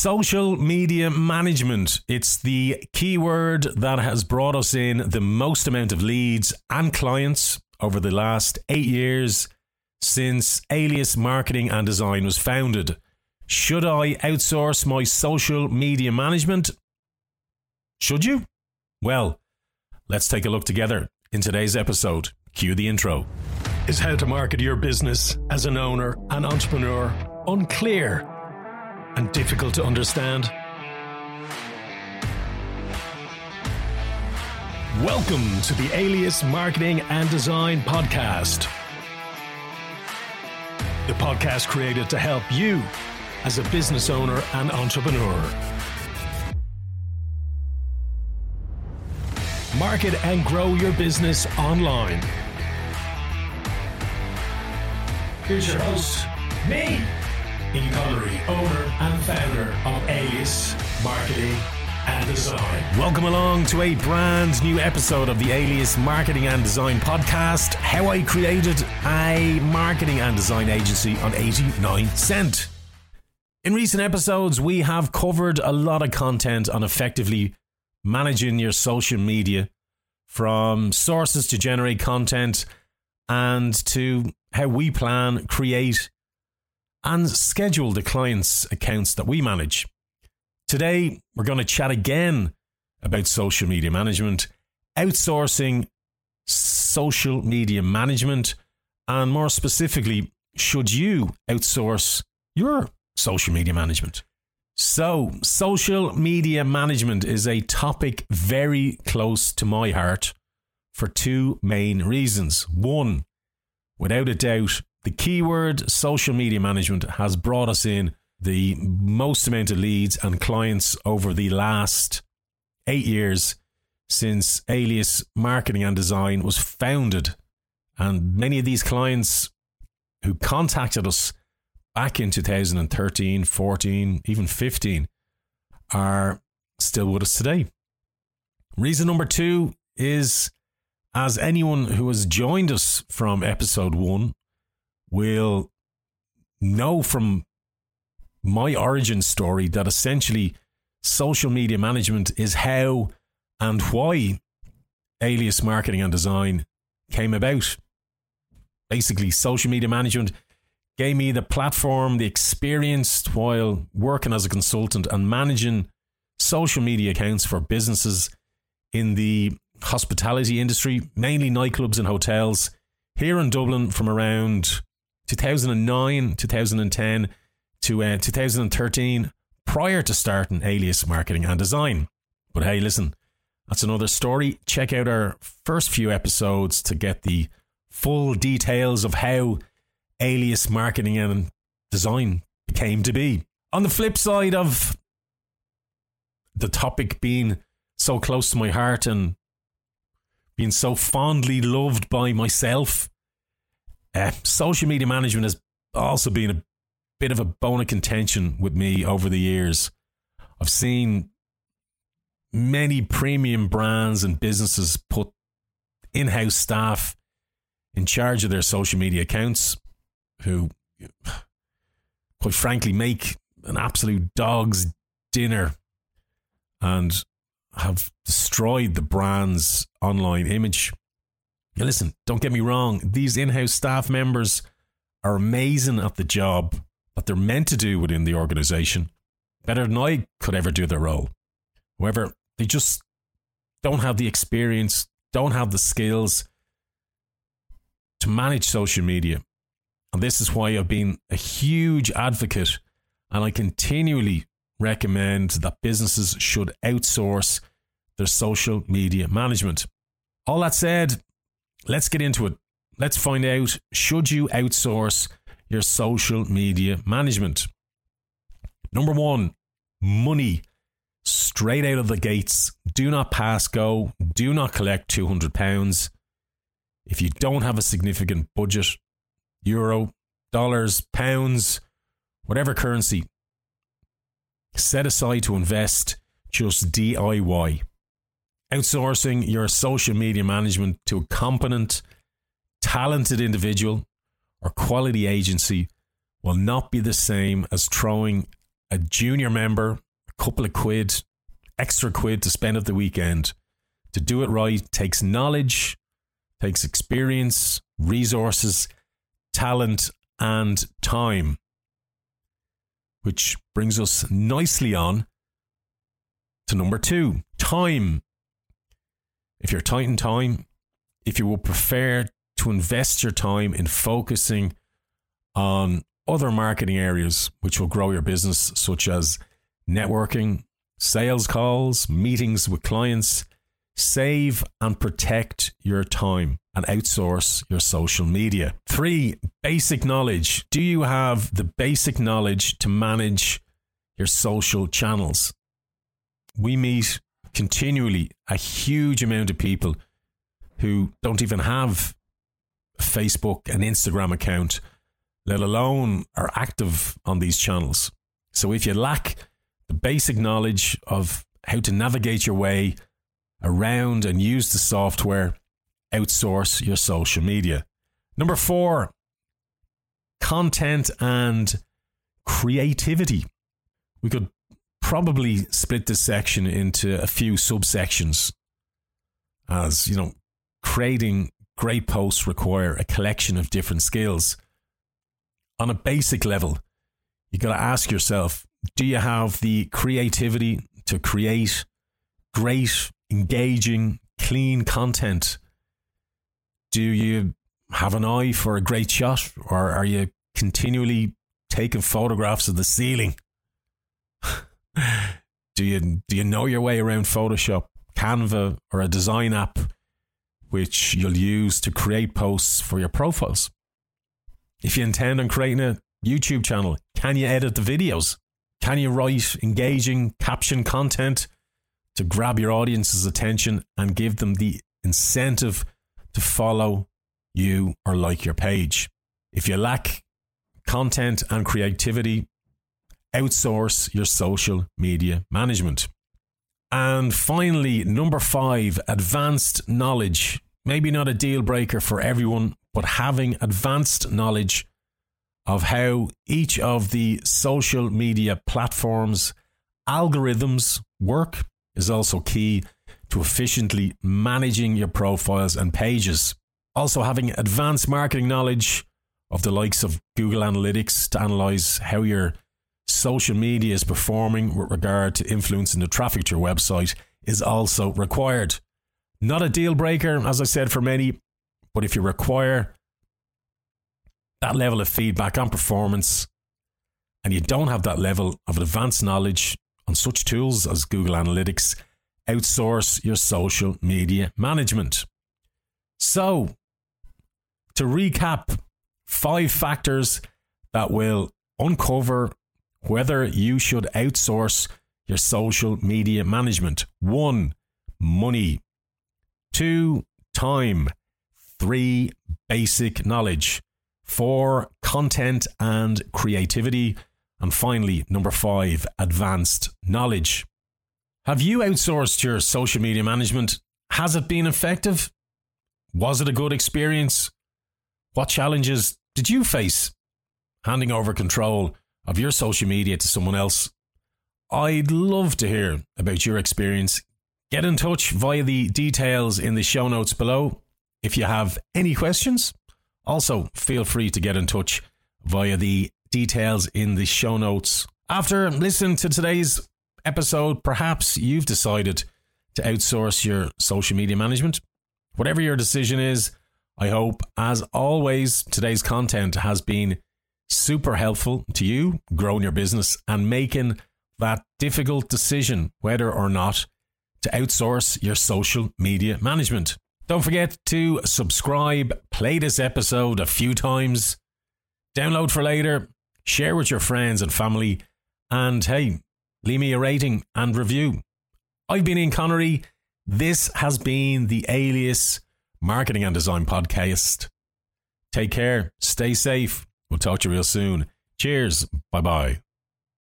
Social media management. It's the keyword that has brought us in the most amount of leads and clients over the last eight years since Alias Marketing and Design was founded. Should I outsource my social media management? Should you? Well, let's take a look together in today's episode. Cue the intro. Is how to market your business as an owner and entrepreneur unclear and difficult to understand? Welcome to the Alias Marketing and Design Podcast. The podcast created to help you as a business owner and entrepreneur. Market and grow your business online. Here's your host, me. Ian owner and founder of Alias Marketing and Design. Welcome along to a brand new episode of the Alias Marketing and Design podcast. How I created a marketing and design agency on 89 Cent. In recent episodes, we have covered a lot of content on effectively managing your social media from sources to generate content and to how we plan, create, and schedule the clients' accounts that we manage. Today, we're going to chat again about social media management, outsourcing social media management, and more specifically, should you outsource your social media management? So, social media management is a topic very close to my heart for two main reasons. One, without a doubt, the keyword social media management has brought us in the most amount of leads and clients over the last eight years since Alias Marketing and Design was founded. And many of these clients who contacted us back in 2013, 14, even 15 are still with us today. Reason number two is as anyone who has joined us from episode one will know from my origin story that essentially social media management is how and why alias marketing and design came about. Basically, social media management gave me the platform, the experience while working as a consultant and managing social media accounts for businesses in the hospitality industry, mainly nightclubs and hotels, here in Dublin from around 2009, 2010 to uh, 2013, prior to starting Alias Marketing and Design. But hey, listen, that's another story. Check out our first few episodes to get the full details of how Alias Marketing and Design came to be. On the flip side of the topic being so close to my heart and being so fondly loved by myself uh, social media management has also been a bit of a bone of contention with me over the years. I've seen many premium brands and businesses put in house staff in charge of their social media accounts who, quite frankly, make an absolute dog's dinner and have destroyed the brand's online image. Now, listen, don't get me wrong, these in house staff members are amazing at the job that they're meant to do within the organization, better than I could ever do their role. However, they just don't have the experience, don't have the skills to manage social media. And this is why I've been a huge advocate and I continually recommend that businesses should outsource their social media management. All that said, let's get into it. Let's find out should you outsource your social media management? Number one, money straight out of the gates. Do not pass go. Do not collect £200. If you don't have a significant budget, euro, dollars, pounds, whatever currency, set aside to invest just DIY outsourcing your social media management to a competent, talented individual or quality agency will not be the same as throwing a junior member, a couple of quid, extra quid to spend at the weekend. To do it right takes knowledge, takes experience, resources, talent, and time. Which brings us nicely on to number two time. If you're tight in time, if you would prefer to invest your time in focusing on other marketing areas which will grow your business, such as networking, sales calls, meetings with clients, save and protect your time and outsource your social media. Three, basic knowledge. Do you have the basic knowledge to manage your social channels? We meet continually a huge amount of people who don't even have a Facebook and Instagram account, let alone are active on these channels. So if you lack the basic knowledge of how to navigate your way around and use the software, outsource your social media. Number four, content and creativity. We could probably split this section into a few subsections as, you know, creating great posts require a collection of different skills. On a basic level, you got to ask yourself do you have the creativity to create great, engaging, clean content? Do you have an eye for a great shot, or are you continually taking photographs of the ceiling? Do you do you know your way around Photoshop, Canva, or a design app which you'll use to create posts for your profiles? If you intend on creating a YouTube channel, can you edit the videos? Can you write engaging caption content to grab your audience's attention and give them the incentive to follow you or like your page? If you lack content and creativity, outsource your social media management. And finally, number five, advanced knowledge. Maybe not a deal breaker for everyone, but having advanced knowledge of how each of the social media platforms' algorithms work is also key to efficiently managing your profiles and pages. Also, having advanced marketing knowledge of the likes of Google Analytics to analyze how your social media is performing with regard to influencing the traffic to your website is also required. Not a deal breaker, as I said, for many, but if you require that level of feedback on performance and you don't have that level of advanced knowledge on such tools as Google Analytics, outsource your social media management. So, to recap, five factors that will uncover whether you should outsource your social media management. One, money. Two, time. Three, basic knowledge. Four, content and creativity. And finally, number five, advanced knowledge. Have you outsourced your social media management? Has it been effective? Was it a good experience? What challenges did you face handing over control of your social media to someone else. I'd love to hear about your experience. Get in touch via the details in the show notes below. If you have any questions, also feel free to get in touch via the details in the show notes. After listening to today's episode, perhaps you've decided to outsource your social media management. Whatever your decision is, I hope, as always, today's content has been super helpful to you growing your business and making that difficult decision whether or not to outsource your social media management. Don't forget to subscribe, play this episode a few times, download for later, share with your friends and family, and hey, leave me a rating and review. I've been Ian Connery. This has been the Alias Marketing and Design Podcast. Take care, stay safe, We'll talk to you real soon. Cheers. Bye bye.